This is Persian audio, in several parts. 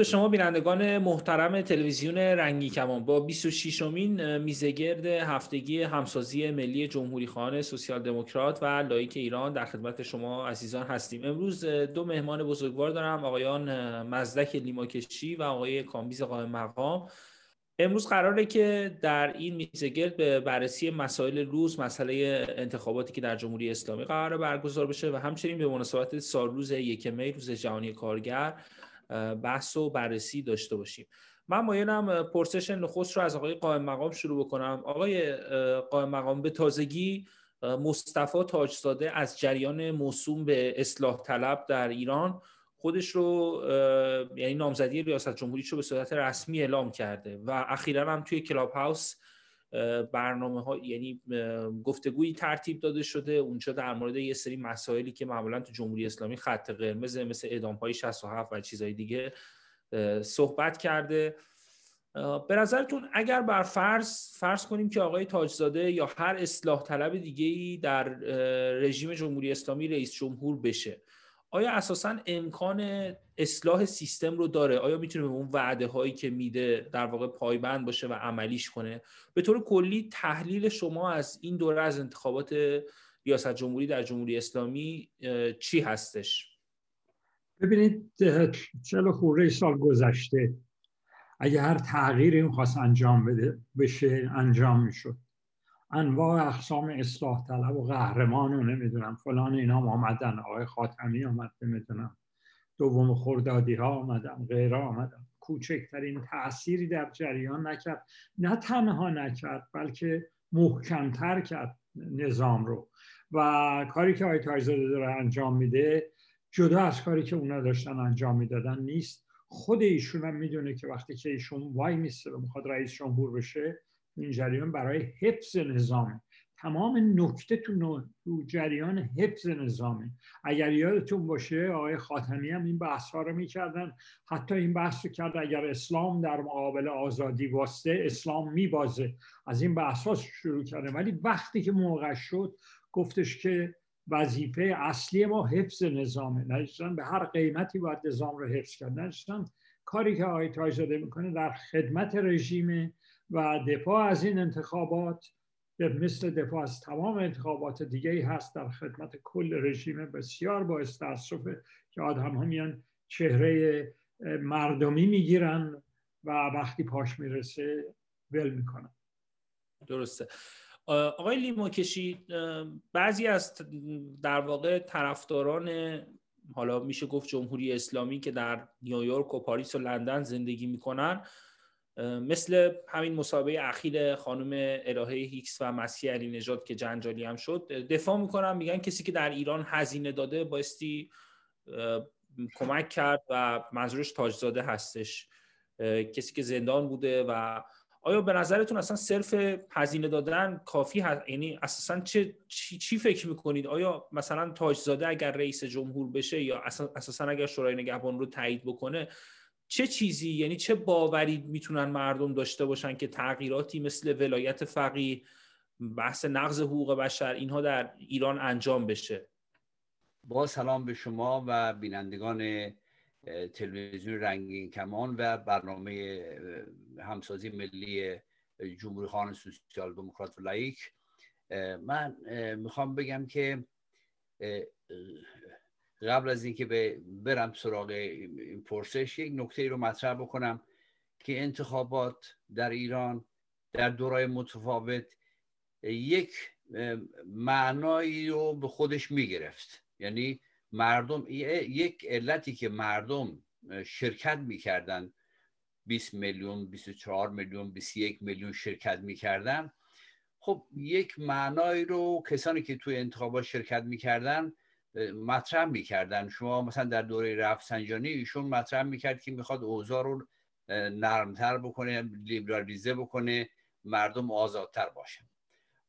به شما بینندگان محترم تلویزیون رنگین کمان. با 26 امین میزگرد هفتگی همسازی ملی جمهوری خواهان سوسیال دموکرات و لائیک ایران در خدمت شما عزیزان هستیم. امروز دو مهمان بزرگوار دارم آقایان مزدک لیماکشی و آقای کامبیز قائم مقام. امروز قراره که در این میزگرد به بررسی مسائل روز مسئله انتخاباتی که در جمهوری اسلامی قرار برگزار بشه و همچنین به مناسبت سالروز یک می روز جهانی کارگر بحث و بررسی داشته باشیم. من مایلم پرسش نخست رو از آقای قائم مقام شروع بکنم. آقای قائم مقام به تازگی مصطفی تاجزاده از جریان موسوم به اصلاح طلب در ایران خودش رو یعنی نامزدی ریاست جمهوری رو به صورت رسمی اعلام کرده و اخیرا هم توی کلاب هاوس برنامه ها یعنی گفتگویی ترتیب داده شده. اونجا در مورد یه سری مسائلی که معمولا تو جمهوری اسلامی خط قرمز مثل اعدام های 67 و چیزهای دیگه صحبت کرده. به نظرتون اگر بر فرض فرض کنیم که آقای تاجزاده یا هر اصلاح طلب دیگه ای در رژیم جمهوری اسلامی رئیس جمهور بشه آیا اساسا امکان اصلاح سیستم رو داره؟ آیا می‌تونه به اون وعده هایی که میده در واقع پایبند باشه و عملیش کنه؟ به طور کلی تحلیل شما از این دوره از انتخابات ریاست جمهوری در جمهوری اسلامی چی هستش؟ ببینید چلو خوره سال گذشته. اگه هر تغییری این خواست انجام بده بشه انجام می‌شد. انواع اقسام اصلاح طلب و قهرمان و نمی‌دونم. فلان اینا آمدن آقای خاتمی آمد نمی‌دونم. دوم خردادی ها آمدن غیره آمدن. کوچکترین تأثیری در جریان نکرد. نه تنها نکرد بلکه محکمتر کرد نظام رو. و کاری که آقای تایزاده داره انجام میده جدا از کاری که اونا داشتن انجام می‌دادن نیست. خود ایشون هم می‌دونه که وقتی که ایشون وای میسته و می‌خواد رئیس جمهور بشه این جریان برای حفظ نظامه. تمام نکته تو, جریان حفظ نظامه. اگر یادتون باشه آقای خاتمی هم این بحث ها رو می‌کردن. حتی این بحث رو کرد اگر اسلام در مقابل آزادی واسطه اسلام میبازه. از این بحث ها شروع کرده ولی وقتی که موقع شد گفتش که وظیفه اصلی ما حفظ نظامه. نجستن به هر قیمتی باید نظام رو حفظ کرد. نجستن کاری که آقای تایزاده می‌کنه در خدمت رژیم و دفاع از این انتخابات مثل دفاع از تمام انتخابات دیگه هست در خدمت کل رژیم بسیار با تاسفه که آدم ها میان چهره مردمی می‌گیرن و وقتی پاش می‌رسه ول می‌کنن. درسته. آقای لیماکشی بعضی از در واقع طرفداران حالا میشه گفت جمهوری اسلامی که در نیویورک و پاریس و لندن زندگی می‌کنن مثل همین مسابقه اخیر خانم الهه هیکس و مسیح علی نژاد که جنجالی هم شد دفاع می‌کنن میگن کسی که در ایران هزینه داده بایستی کمک کرد و منظورش تاجزاده هستش. کسی که زندان بوده و آیا به نظرتون اصلا صرف هزینه دادن کافی هست؟ یعنی اساسا چه چی, چی فکر می‌کنید؟ آیا مثلا تاجزاده اگر رئیس جمهور بشه یا اساسا اگر شورای نگهبان رو تایید بکنه چه چیزی یعنی چه باوری می‌تونن مردم داشته باشن که تغییراتی مثل ولایت فقیه بحث نقض حقوق بشر اینها در ایران انجام بشه؟ با سلام به شما و بینندگان تلویزیون رنگین کمان و برنامه همسازی ملی جمهوری خان سوسیال دموکرات و لایک. من می‌خوام بگم که قبل از اینکه برم سراغ این پرسش یک نکته رو مطرح بکنم که انتخابات در ایران در دورای متفاوت یک معنایی رو به خودش می‌گرفت. یعنی مردم یک علتی که مردم شرکت می‌کردن 20 میلیون 24 میلیون 21 میلیون شرکت می‌کردن. خب یک معنایی رو کسانی که توی انتخابات شرکت می‌کردن مطرح می‌کردن. شما مثلا در دوره رفسنجانی ایشون مطرح می‌کرد که می‌خواد اوضاع رو نرمتر بکنه لیبرالیزه بکنه مردم آزادتر باشن.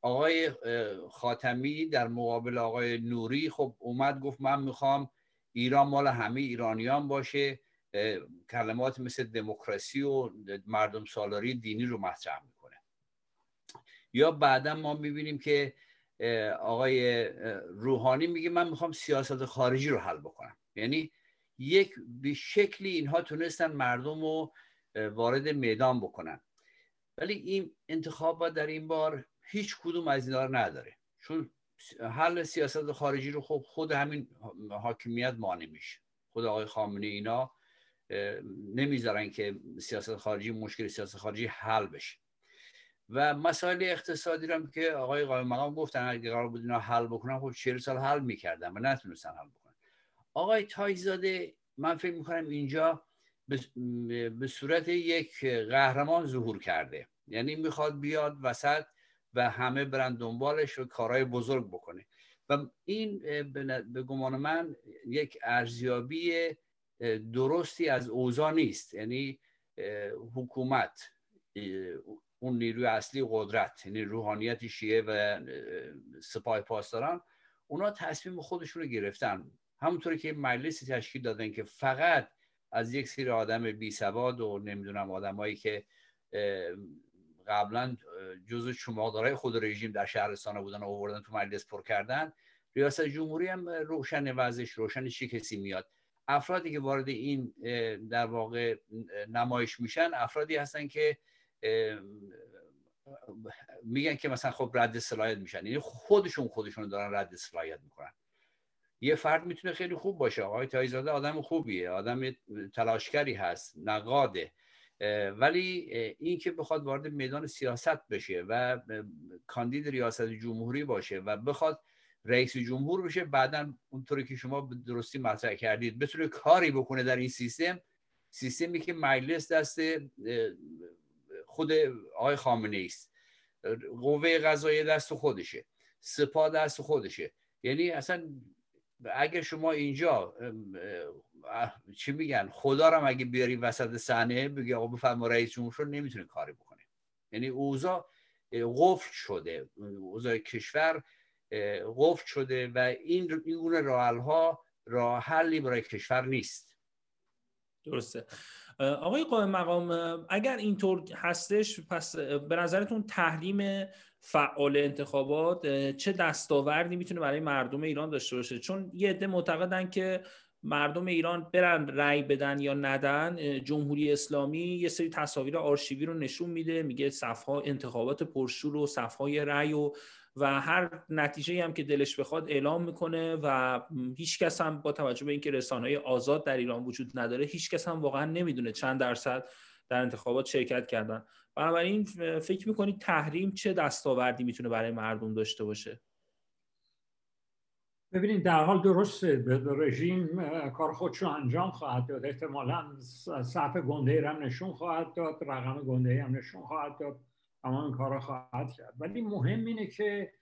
آقای خاتمی در مقابل آقای نوری خب اومد گفت من می‌خوام ایران مال همه ایرانیان باشه کلمات مثل دموکراسی و مردم سالاری دینی رو مطرح می‌کنه. یا بعدا ما می‌بینیم که آقای روحانی میگه من می‌خوام سیاست خارجی رو حل بکنم. یعنی یک به شکلی اینها تونستن مردم رو وارد میدان بکنن. ولی این انتخابات در این بار هیچ کدوم از اینا رو نداره. چون حل سیاست خارجی رو خب خود همین حاکمیت مانع میشه. خود آقای خامنه اینا نمی‌ذارن که سیاست خارجی مشکل سیاست خارجی حل بشه. و مسائل اقتصادی رو که آقای قائم مقام گفتن اگه قرار بود اینا حل بکنن خب 40 سال حل می‌کردن و نتونستن حل بکنن. آقای تایزاده من فکر می‌کنم اینجا به صورت یک قهرمان ظهور کرده. یعنی می‌خواد بیاد وسط و همه برن دنبالش و کارهای بزرگ بکنه. و این به گمان من یک ارزیابی درستی از اوضاع نیست. یعنی حکومت اون نیروی اصلی قدرت یعنی روحانیت شیعه و سپاه پاسداران اونا تصمیم خودشون رو گرفتن. همونطوری که مجلسی تشکیل دادن که فقط از یک سری آدم بی سواد و نمی‌دونم آدمایی که قبلا جزو چماقدارای خود رژیم در شهرستان بودن و آوردن تو مجلس پر کردن ریاست جمهوری هم روشن وضعش روشن چی کسی میاد. افرادی که وارد این در واقع نمایش میشن افرادی هستن که میگن که مثلا خب رد صلاحیت میشن. یعنی خودشون خودشون دارن رد صلاحیت می‌کنن. یه فرد می‌تونه خیلی خوب باشه. آقای تایزاده آدم خوبیه. آدم تلاشکری هست نقاده. ولی این که بخواد وارد میدان سیاست بشه و کاندید ریاست جمهوری باشه و بخواد رئیس جمهور بشه بعدا اونطوری که شما درستی مطرح کردید بتونه کاری بکنه در این سیستم. سیستمی که مجلس دست خود آقای خامنه است قوه قضایی دست خودشه. سپاه دست خودشه. یعنی اصلا اگه شما اینجا چی میگن؟ خدا رو اگه بیاری وسط صحنه بگی آقا بفرما رئیس جمهور نمی‌تونه کاری بکنه. یعنی اوضاع قفل شده. اوضاع کشور قفل شده و این این گونه راه راه حلی برای کشور نیست. درسته. آقای قائم مقام اگر اینطور هستش پس به نظرتون تحریم فعال انتخابات چه دستاوردی می‌تونه برای مردم ایران داشته باشه؟ چون یه عده معتقدن که مردم ایران برن رأی بدن یا ندن جمهوری اسلامی یه سری تصاویر آرشیوی رو نشون میده میگه صفها انتخابات پرشور و صفهای رأی و و هر نتیجه هم که دلش بخواد اعلام می‌کنه و هیچ کس هم با توجه به اینکه رسانه آزاد در ایران وجود نداره هیچ کس هم واقعا نمی‌دونه چند درصد در انتخابات شرکت کردن. بنابراین فکر می‌کنید تحریم چه دستاوردی می‌تونه برای مردم داشته باشه؟ ببینید در حال درسته رژیم کار خودشو انجام خواهد داد. احتمالا صف گنده هم نشون خواهد داد رقم گنده هم نشون خواهد داد. تمام کارا خواهد کرد. ولی مهم اینه که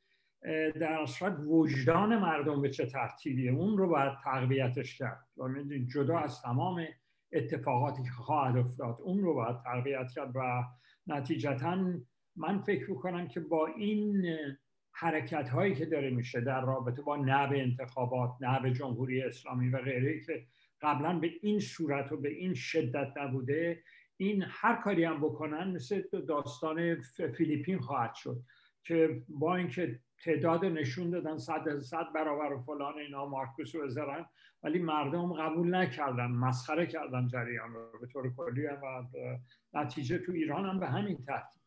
در صورت وجدان مردم به چه ترتیبیه اون رو باید تقویتش کرد. جدا از تمام اتفاقاتی که خواهد افتاد اون رو باید تقویت کرد و نتیجتا من فکر می‌کنم که با این حرکت هایی که داره میشه در رابطه با نب انتخابات نب جمهوری اسلامی و غیره که قبلا به این صورت و به این شدت نبوده این هر کاری هم بکنن مثل داستان فیلیپین خواهد شد که با اینکه تعداد نشون دادن صد صد برابر و فلان اینا مارکوس و ازرن ولی مردم قبول نکردن مسخره کردن جریان رو به طور کلی و نتیجه تو ایران هم به همین ترتیب.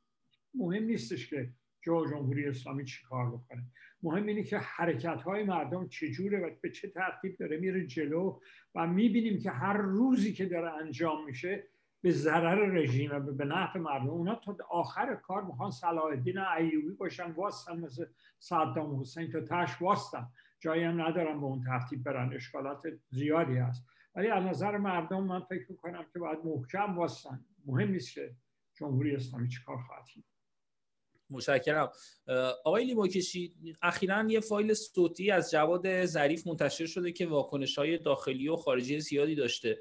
مهم نیستش که جو جمهوری اسلامی چی کار بکنه. مهم اینه که حرکت های مردم چجوره و به چه ترتیب داره میره جلو و می‌بینیم که هر روزی که داره انجام میشه به ضرر رژیم و به نفع مردم. اونا تا آخر کار می‌خوان صلاح الدین ایوبی باشن واستن مثل صدام حسین تا تش واستن. جایی هم ندارن به اون ترتیب برن اشکالات زیادی هست. ولی از نظر مردم من فکر می‌کنم که باید محکم واستن. مهم نیست که جمهوری اسلامی چیکار خواهد کرد. متشکرم. آقای لیموکشی اخیرا یه فایل صوتی از جواد ظریف منتشر شده که واکنش های داخلی و خارجی زیادی داشته.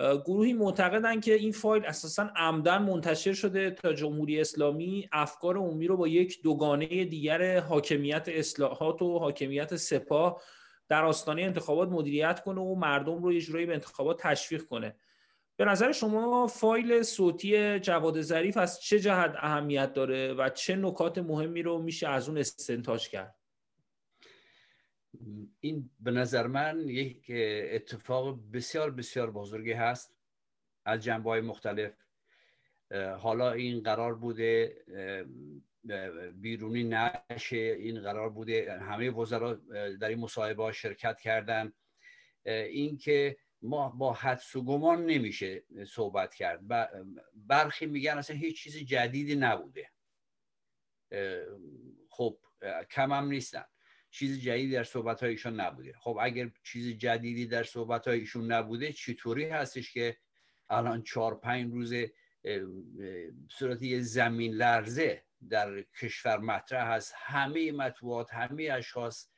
گروهی معتقدن که این فایل اساسا عمدن منتشر شده تا جمهوری اسلامی افکار عمومی رو با یک دوگانه دیگر حاکمیت اصلاحات و حاکمیت سپاه در آستانه انتخابات مدیریت کنه و مردم رو یه به انتخابات تشویق کنه. به نظر شما فایل صوتی جواد ظریف از چه جهت اهمیت داره و چه نکات مهمی رو میشه از اون استنتاج کرد؟ این به نظر من یک اتفاق بسیار بسیار بزرگی هست از جنبه های مختلف حالا این قرار بوده بیرونی نشه این قرار بوده همه وزرا در این مصاحبه شرکت کردن. اینکه ما با حدس و گمان نمیشه صحبت کرد. برخی میگن اصلا هیچ چیز جدیدی نبوده. خب کم هم نیستن. چیز جدیدی در صحبت هایشون نبوده. خب اگر چیز جدیدی در صحبت هایشون نبوده چطوری هستش که الان چهار پنج روز صورت زمین لرزه در کشور مطرح هست همه مطبوعات همه اشخاص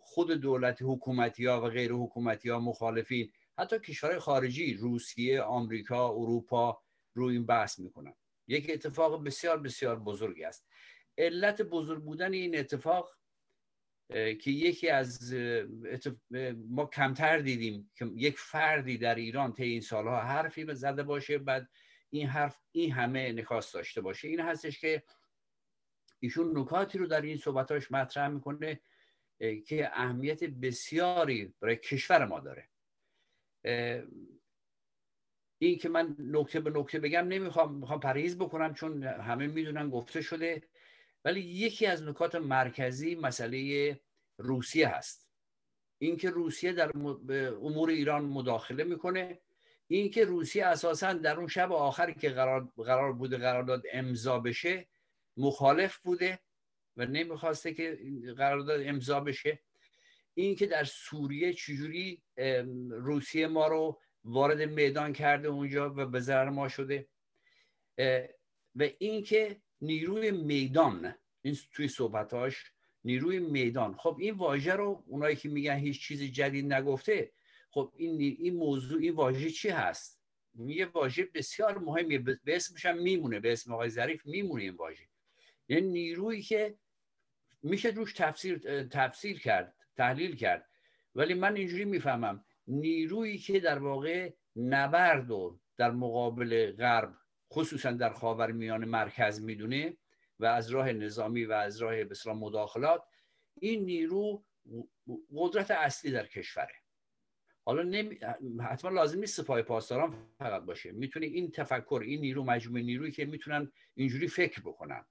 خود دولت حکومتی ها و غیر حکومتی ها مخالفین حتی کشورهای خارجی روسیه آمریکا اروپا روی این بحث می‌کنن. یک اتفاق بسیار بسیار بزرگی است. علت بزرگ بودن این اتفاق که یکی از ما کمتر دیدیم که یک فردی در ایران طی این سالها حرفی زده باشه بعد این حرف این همه انعکاس داشته باشه. این هستش که ایشون نکاتی رو در این صحبتاش مطرح می‌کنه که اهمیت بسیاری برای کشور ما داره. این که من نکته به نکته بگم نمی‌خوام می‌خوام پرهیز بکنم چون همه می‌دونن گفته شده. ولی یکی از نکات مرکزی مسئله روسیه هست. اینکه روسیه در امور ایران مداخله می‌کنه. اینکه روسیه اساسا در اون شب آخری که قرار, قرار بوده قرارداد امضا بشه مخالف بوده و نمی‌خواسته که قرارداد امضا بشه. اینکه در سوریه چجوری روسیه ما رو وارد میدان کرده اونجا و به ضرر ما شده. و اینکه نیروی میدان این توی صحبتاش نیروی میدان. خب این واژه رو اونایی که میگن هیچ چیز جدید نگفته خب این این موضوع این واژه چی هست؟ یه واژه بسیار مهمیه. به اسمش هم میمونه به اسم آقای ظریف میمونه این واژه. یعنی نیرویی که میشه روش تفسیر تفسیر کرد تحلیل کرد. ولی من اینجوری می‌فهمم نیرویی که در واقع نبرد و در مقابل غرب خصوصا در خاورمیانه مرکز می‌دونه و از راه نظامی و از راه بسیار مداخلات این نیرو قدرت اصلی در کشوره. حالا نمی... حتما لازم نیست سپاه پاسداران فقط باشه. می‌تونه این تفکر این نیرو مجموعه نیرویی که می‌تونن اینجوری فکر بکنن.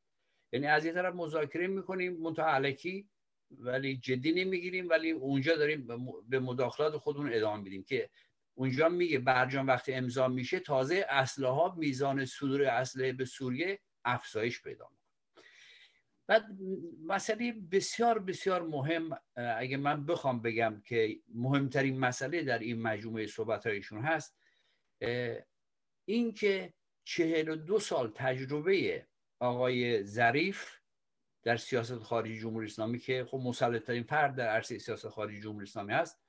یعنی از یه طرف مذاکره می‌کنیم منتها علکی ولی جدی نمی‌گیریم ولی اونجا داریم به مداخلات خودمون ادامه میدیم که اونجا میگه برجام وقتی امضا میشه تازه اسلحه میزان صدور اسلحه به سوریه افزایش پیدا می‌کنه. بعد مسئله بسیار بسیار مهم اگه من بخوام بگم که مهمترین مسئله در این مجموعه صحبت هایشون هست این که چهل و دو سال تجربه آقای ظریف در سیاست خارجی جمهوری اسلامی که خب مسلطترین فرد در عرصه سیاست خارجی جمهوری اسلامی هست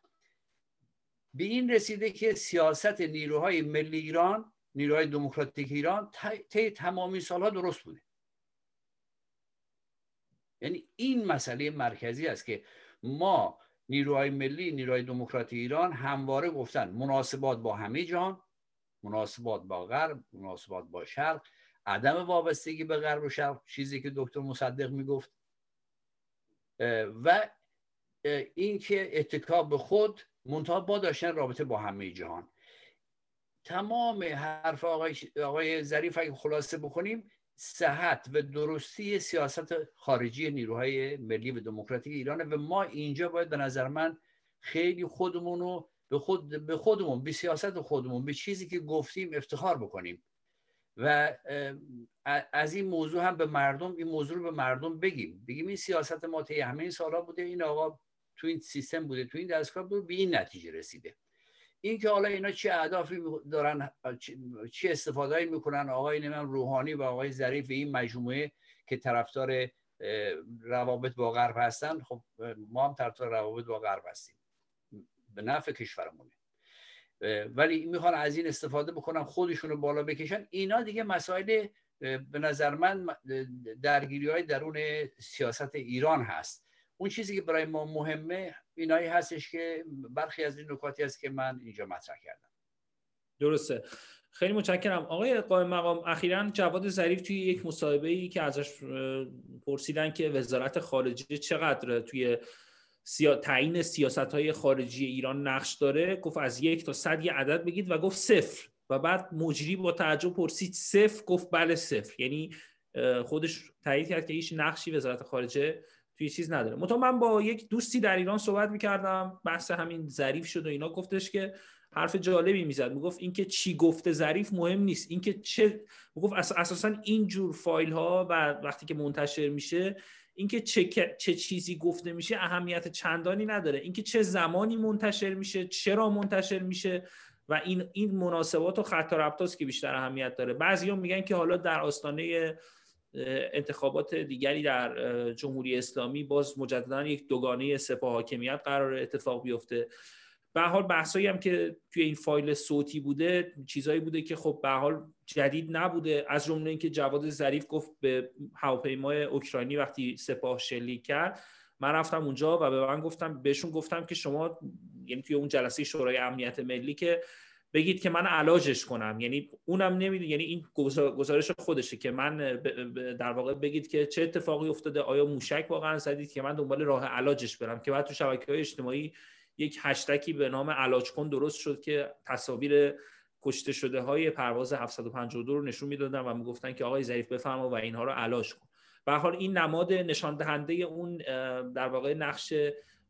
به این رسیده که سیاست نیروهای ملی ایران نیروهای دموکراتیک ایران طی تمامی سالها درست بوده. یعنی این مسئله مرکزی است که ما نیروهای ملی نیروهای دموکراتی ایران همواره گفتن مناسبات با همه جان مناسبات با غرب مناسبات با شرق عدم وابستگی به غرب و شرق چیزی که دکتر مصدق می‌گفت. و اینکه اتکا به خود منتها با داشتن رابطه با همه جهان. تمام حرف آقای, آقای ظریف اگه خلاصه بکنیم صحت و درستی سیاست خارجی نیروهای ملی و دموکراتیک ایرانه و ما اینجا باید به نظر من خیلی خودمون رو به, خود به خودمون به سیاست خودمون به چیزی که گفتیم افتخار بکنیم. و از این موضوع هم به مردم این موضوع رو به مردم بگیم. بگیم این سیاست ما طی همه این سالها بوده این آقا تو این سیستم بوده تو این دستگاه بوده به این نتیجه رسیده. این که حالا اینا چه اهدافی دارن چه استفاده می‌کنن آقای نمیم روحانی و آقای ظریف این مجموعه که طرفدار روابط با غرب هستن خب ما هم طرفدار روابط با غرب هستیم. به نفع کشورمونه ولی می‌خوان از این استفاده بکنن خودشون رو بالا بکشن. اینا دیگه مسائل به نظر من درگیری های درون سیاست ایران هست. اون چیزی که برای ما مهمه اینایی هستش که برخی از این نکاتی است که من اینجا مطرح کردم. درسته. خیلی متشکرم. آقای قائم مقام اخیرا جواد ظریف توی یک مصاحبه ای که ازش پرسیدن که وزارت خارجه چقدر توی سیا... تعیین سیاست های خارجی ایران نقش داره گفت از یک تا صد یه عدد بگید و گفت صفر. و بعد مجری با تعجب پرسید صفر گفت بله صفر. یعنی خودش تایید کرد که هیچ نقشی وزارت خارجه توی چیز نداره. مطمئن من با یک دوستی در ایران صحبت می‌کردم بحث همین ظریف شد و اینا. گفتش که حرف جالبی می‌زد. می‌گفت اینکه چی گفته ظریف مهم نیست. اینکه چه می‌گفت اساسا این جور فایل ها و وقتی که منتشر میشه اینکه چه چه چیزی گفته میشه اهمیت چندانی نداره. اینکه چه زمانی منتشر میشه چرا منتشر میشه و این این مناسبات و خط ربطاست که بیشتر اهمیت داره. بعضیان میگن که حالا در آستانه انتخابات دیگری در جمهوری اسلامی باز مجددا یک دوگانه سپاه حاکمیت قرار اتفاق بیفته. به حال بحثایی هم که توی این فایل صوتی بوده چیزایی بوده که خب به حال جدید نبوده. از جمله اینکه جواد ظریف گفت به هواپیمای اوکراینی وقتی سپاه شلیک کرد من رفتم اونجا و به من گفتم بهشون گفتم که شما یعنی توی اون جلسه شورای امنیت ملی که بگید که من علاجش کنم. یعنی اونم نمی‌دونه یعنی این گزارش خودشه که من در واقع بگید که چه اتفاقی افتاده آیا موشک واقعا زدید که من دنبال راه علاجش برم؟ که بعد تو شبکه های اجتماعی یک هشتکی به نام علاج کن درست شد که تصاویر کشته شده های پرواز 752 رو نشون می‌دادن و می‌گفتن که آقای ظریف بفرما و اینها رو علاج کن. به حال این نماد نشان دهنده اون در واقع نقش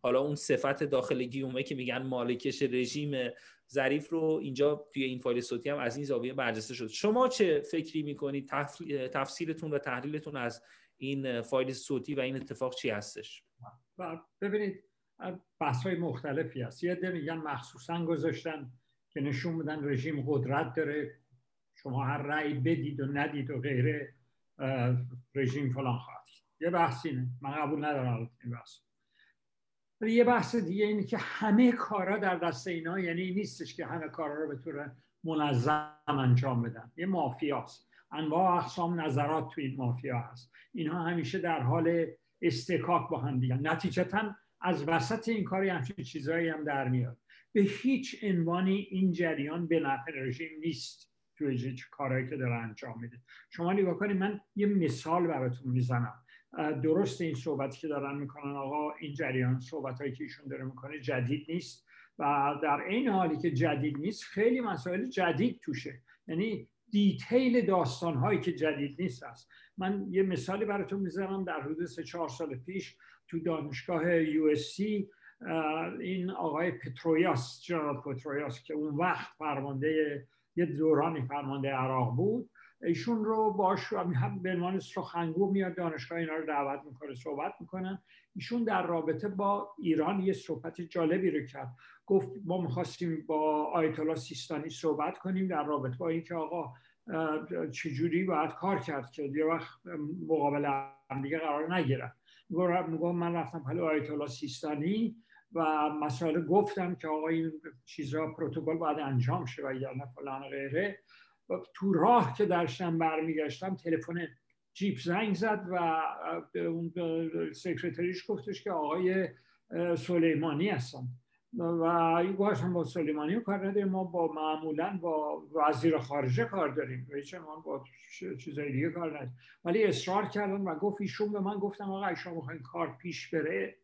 حالا اون صفت داخل گیومه که میگن مالکش رژیم ظریف رو اینجا توی این فایل صوتی هم از این زاویه برجسته شد. شما چه فکری می‌کنید؟ تفسیرتون و تحلیلتون از این فایل صوتی و این اتفاق چی هستش؟ ببینید بحث های مختلفی هست. یه ده میگن مخصوصا گذاشتن که نشون بدن رژیم قدرت داره. شما هر رأی بدید و ندید و غیره رژیم فلان خواهد یه بحث اینه. من قبول ندارم این بحث. یه بحث دیگه اینه که همه کارا در دست اینا یعنی نیستش که همه کارا رو به طور منظم انجام بدن. یه مافیاست. انواع اقسام نظرات توی این مافیا هست. اینها همیشه در حال استکاک با هم دیگه. نتیجتا از وسط این کاری همچین چیزهایی هم در میاد. به هیچ عنوانی این جریان به نفع رژیم نیست توی کارهایی که داره انجام میده. شما نگاه کنید من یه مثال براتون می‌زنم. درست این صحبتی که دارن می‌کنن آقا این جریان صحبت هایی که ایشون داره می‌کنه جدید نیست و در این حالی که جدید نیست خیلی مسائل جدید توشه. یعنی دیتیل داستان هایی که جدید نیست است من یه مثالی براتون می‌زنم در حدود سه چهار سال پیش تو دانشگاه یو این آقای پترویاس جنرال پترویاس که اون وقت فرمانده یه دورانی فرمانده عراق بود ایشون رو باش هم به عنوان سخنگو میاد دانشگاه اینا رو دعوت می‌کنه صحبت می‌کنن ایشون در رابطه با ایران یه صحبت جالبی رو کرد. گفت ما می‌خواستیم با آیت الله سیستانی صحبت کنیم در رابطه با اینکه آقا چجوری باید کار کرد که یه وقت مقابل هم دیگه قرار نگیرن. میگم من رفتم پهلو آیت الله سیستانی و مسائل گفتم که آقا این چیزها پروتکل باید انجام شه و یا نه فلان غیره. تو راه که داشتم برمیگشتم تلفن جیپ زنگ زد و اون سکرتریش گفتش که آقای سلیمانی هستن و این با سلیمانی کار نداریم. ما با معمولا با وزیر خارجه کار داریم. و ما با چیزای دیگه کار نداریم. ولی اصرار کردن و گفت ایشون به من گفتم آقا شما می‌خواین کار پیش بره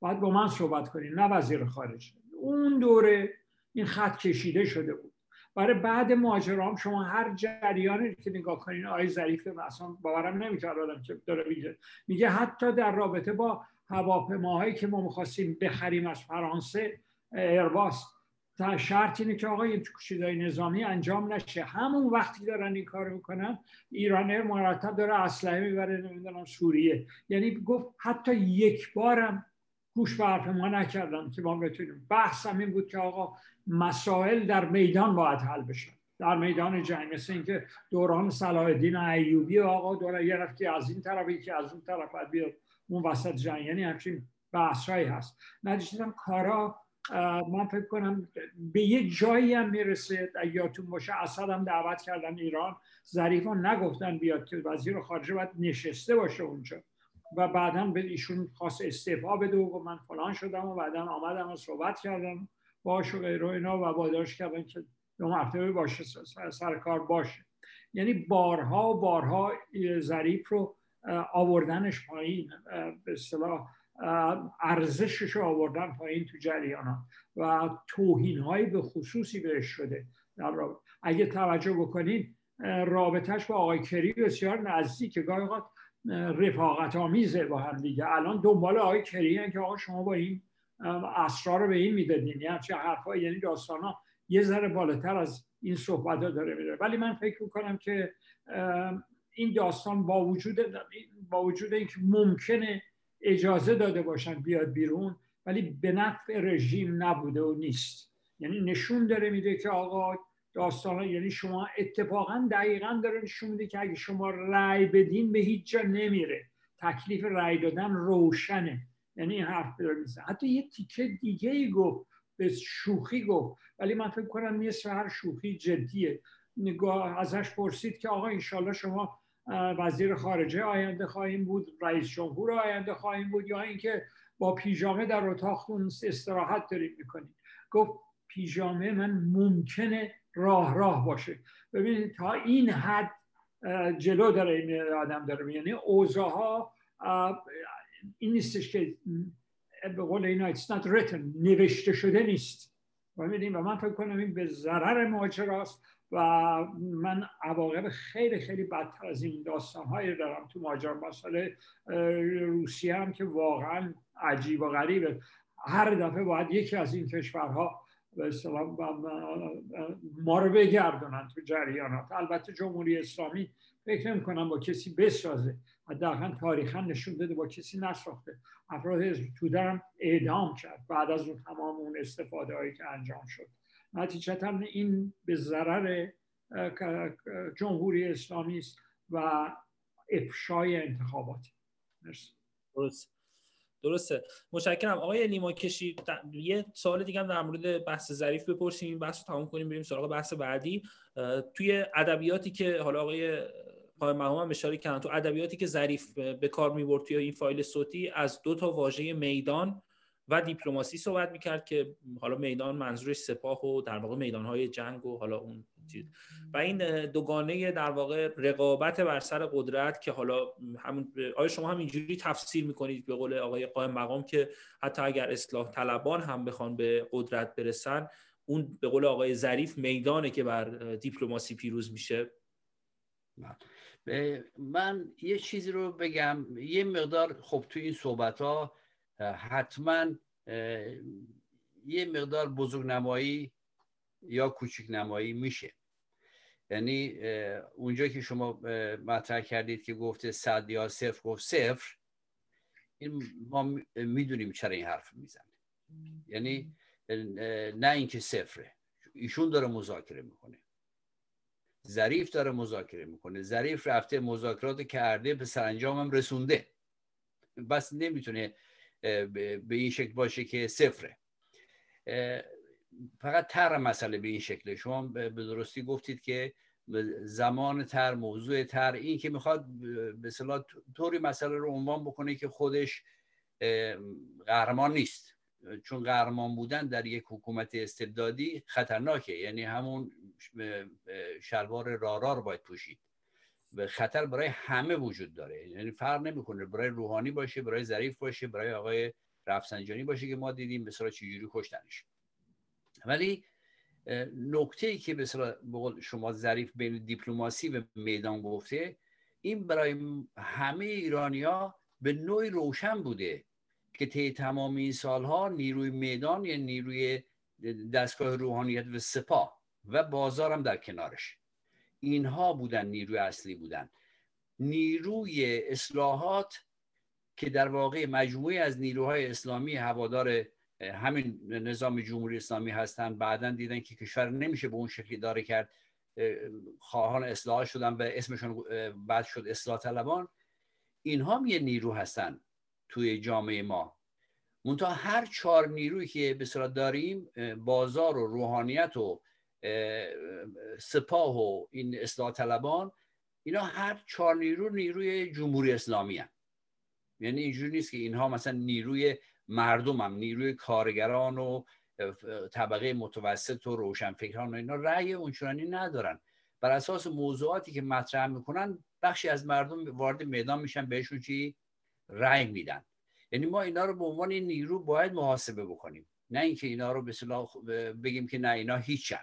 باید با من صحبت کنیم نه وزیر خارجه. اون دوره این خط کشیده شده بود. برای بعد ماجرام شما هر جریانی که نگاه کنین آقای ظریف اصلا باورم نمی‌کرد آدم که داره میگه. میگه حتی در رابطه با هواپیماهایی که ما می‌خواستیم بخریم از فرانسه ایرباس تا شرط اینه که آقا این چیزای نظامی انجام نشه. همون وقتی دارن این کار می‌کنن ایران مرتب داره اسلحه می‌بره نمی‌دونم سوریه. یعنی گفت حتی یک بارم گوش به حرف ما نکردن که ما بتونیم. بحث این بود که آقا مسائل در میدان باید حل بشن در میدان جنگ مثل اینکه دوران صلاح الدین ایوبی آقا دوره یه که از این طرف یکی از اون طرف باید بیاد. اون وسط جنگ یعنی همچین بحثایی هست. نتیجتا کارا من فکر کنم به یه جایی هم می‌رسه. یادتون باشه اسد هم دعوت کردن ایران. ظریفان نگفتن بیاد که وزیر خارجه باید نشسته باشه اونجا. و بعدا به ایشون خواست استعفا بده و من فلان شدم و بعدا آمدم و صحبت کردم. باش و غیره اینا و وادارش کردن که دو مرتبه باشه سر کار باشه. یعنی بارها بارها ظریف رو آوردنش پایین. به اصطلاح ارزشش رو آوردن پایین تو جریان و توهین هایی به خصوصی بهش شده. در اگه توجه بکنید رابطهش با آقای کری بسیار نزدیک گاهی رفاقت آمیزه با هم دیگه. الان دنبال آقای کری که آقا شما با این اسرار رو به این می‌دادین یعنی چه حرفا یعنی داستان یه ذره بالاتر از این صحبت ها داره میره. ولی من فکر می‌کنم که این داستان با وجود با وجود اینکه ممکنه اجازه داده باشن بیاد بیرون ولی به نفع رژیم نبوده و نیست. یعنی نشون داره میده که آقا داستان یعنی شما اتفاقا دقیقا داره نشون میده که اگه شما رأی بدین به هیچ جا نمیره. تکلیف رأی دادن روشنه. یعنی این حرف داره میزن حتی یه تیکه دیگه ای گفت به شوخی گفت. ولی من فکر کنم نصف هر شوخی جدیه. نگاه ازش پرسید که آقا انشالله شما وزیر خارجه آینده خواهیم بود رئیس جمهور آینده خواهیم بود یا اینکه با پیژامه در اتاقتون استراحت داریم می‌کنید گفت پیژامه من ممکنه راه راه باشه. ببینید تا این حد جلو داره این آدم داره یعنی اوضاع ها این نیستش که به قول اینا it's not written نوشته شده نیست. و من فکر کنم این به ضرر ماجراست و من عواقب خیلی خیلی بدتر از این داستان های دارم تو ماجرا. مسئله روسیه هم که واقعا عجیب و غریبه. هر دفعه باید یکی از این کشورها به ما رو بگردونن تو جریانات. البته جمهوری اسلامی فکر نمی کنم با کسی بسازه. حداقل تاریخا نشون داده با کسی نساخته. افراد تو درم اعدام کرد بعد از اون تمام اون استفاده هایی که انجام شد. نتیجتا این به ضرر جمهوری اسلامی است و افشای انتخابات مرسی. درسته. متشکرم. آقای نیما کشی یه سوال دیگه هم در مورد بحث ظریف بپرسیم. این بحث رو تمام کنیم بریم سراغ بحث بعدی. توی ادبیاتی که حالا آقای قائم مقام هم اشاره کردن. تو ادبیاتی که ظریف به کار می‌برد توی این فایل صوتی از دو تا واژه میدان و دیپلماسی صحبت می‌کرد که حالا میدان منظورش سپاه و در واقع میدانهای جنگ و حالا اون چیز. و این دوگانه در واقع رقابت بر سر قدرت که حالا همون آیا شما هم اینجوری تفسیر می‌کنید به قول آقای قائم مقام که حتی اگر اصلاح طلبان هم بخوان به قدرت برسن اون به قول آقای ظریف میدانه که بر دیپلماسی پیروز میشه؟ من یه چیزی رو بگم. یه مقدار خب تو این صحبت ها حتما یه مقدار بزرگ نمایی یا کوچک نمایی میشه. یعنی اونجا که شما مطرح کردید که گفته صد یا صفر گفت صفر این ما می‌دونیم چرا این حرف می‌زنه. یعنی نه اینکه صفره. ایشون داره مذاکره می‌کنه. ظریف داره مذاکره می‌کنه. ظریف رفته مذاکرات کرده به سرانجام هم رسونده. بس نمی‌تونه به این شکل باشه که صفره. فقط تر مسئله به این شکله. شما به درستی گفتید که زمان تر موضوع تر این که می‌خواد به طوری مسئله رو عنوان بکنه که خودش قهرمان نیست. چون قهرمان بودن در یک حکومت استبدادی خطرناکه. یعنی همون شلوار رارا رو باید پوشید. و خطر برای همه وجود داره. یعنی فرق نمی‌کنه. برای روحانی باشه برای ظریف باشه برای آقای رفسنجانی باشه که ما دیدیم به چجوری کشتنش. ولی نکته ای که به شما ظریف بین دیپلماسی و میدان گفته این برای همه ایرانیا به نوعی روشن بوده. که طی تمام این سالها نیروی میدان یا نیروی دستگاه روحانیت و سپاه و بازارم در کنارش. اینها بودن نیروی اصلی بودن. نیروی اصلاحات که در واقع مجموعی از نیروهای اسلامی هوادار همین نظام جمهوری اسلامی هستن. بعدا دیدن که کشور نمیشه به اون شکلی داره کرد. خواهان اصلاح شدن و اسمشون بعد شد اصلاح طلبان. اینها هم یه نیرو هستن. توی جامعه ما. منتها هر چهار نیروی که به داریم بازار و روحانیت و سپاه و این اصلاح طلبان اینا هر چهار نیرو نیروی جمهوری اسلامی هم. یعنی اینجوری نیست که اینها مثلا نیروی مردم هم نیروی کارگران و طبقه متوسط و روشنفکران و اینا رأی اونچنانی ندارن. بر اساس موضوعاتی که مطرح می‌کنن بخشی از مردم وارد میدان میشن بهشون چی؟ رأی میدن. یعنی ما اینا رو به عنوان نیرو باید محاسبه بکنیم. نه اینکه اینا رو به بگیم که نه اینا هیچن.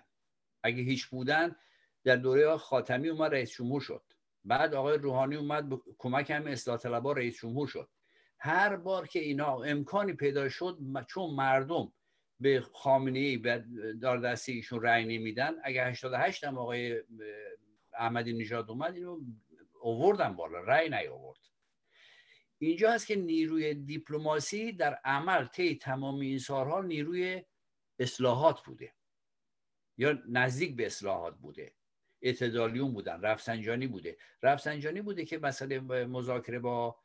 اگه هیچ بودن در دوره خاتمی اومد رئیس جمهور شد. بعد آقای روحانی اومد کمک هم اصلاح طلبا رئیس جمهور شد. هر بار که اینا امکانی پیدا شد چون مردم به خامنه ای دار دستی ایشون رأی نمیدن اگه 88 هم آقای احمدی نژاد اومد اینو اووردن بالا. رأی نیاورد. اینجا هست که نیروی دیپلماسی در عمل طی تمام این سالها نیروی اصلاحات بوده. یا نزدیک به اصلاحات بوده. اعتدالیون بودن رفسنجانی بوده. رفسنجانی بوده که مسئله مذاکره با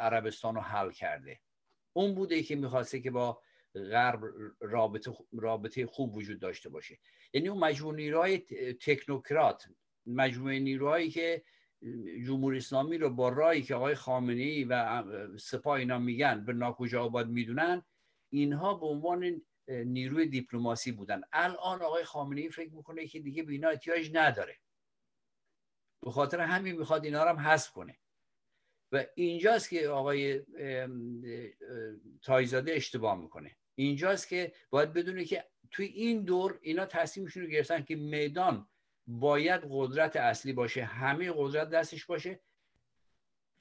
عربستان رو حل کرده. اون بوده که می‌خواسته که با غرب رابطه, رابطه خوب وجود داشته باشه. یعنی اون مجموع نیروهای تکنوکرات مجموعه نیروهایی که جمهوری اسلامی رو با رایی که آقای خامنه ای و سپاه اینا میگن به ناکجا آباد می‌دونن اینها به عنوان نیروی دیپلماسی بودن. الان آقای خامنه ای فکر می‌کنه که دیگه به اینا احتیاج نداره. به خاطر همین می‌خواد اینا رو هم حذف کنه. و اینجاست که آقای تایزاده اشتباه می‌کنه. اینجاست که باید بدونه که توی این دور اینا تصمیمشون رو گرفتن که میدان باید قدرت اصلی باشه. همه قدرت دستش باشه.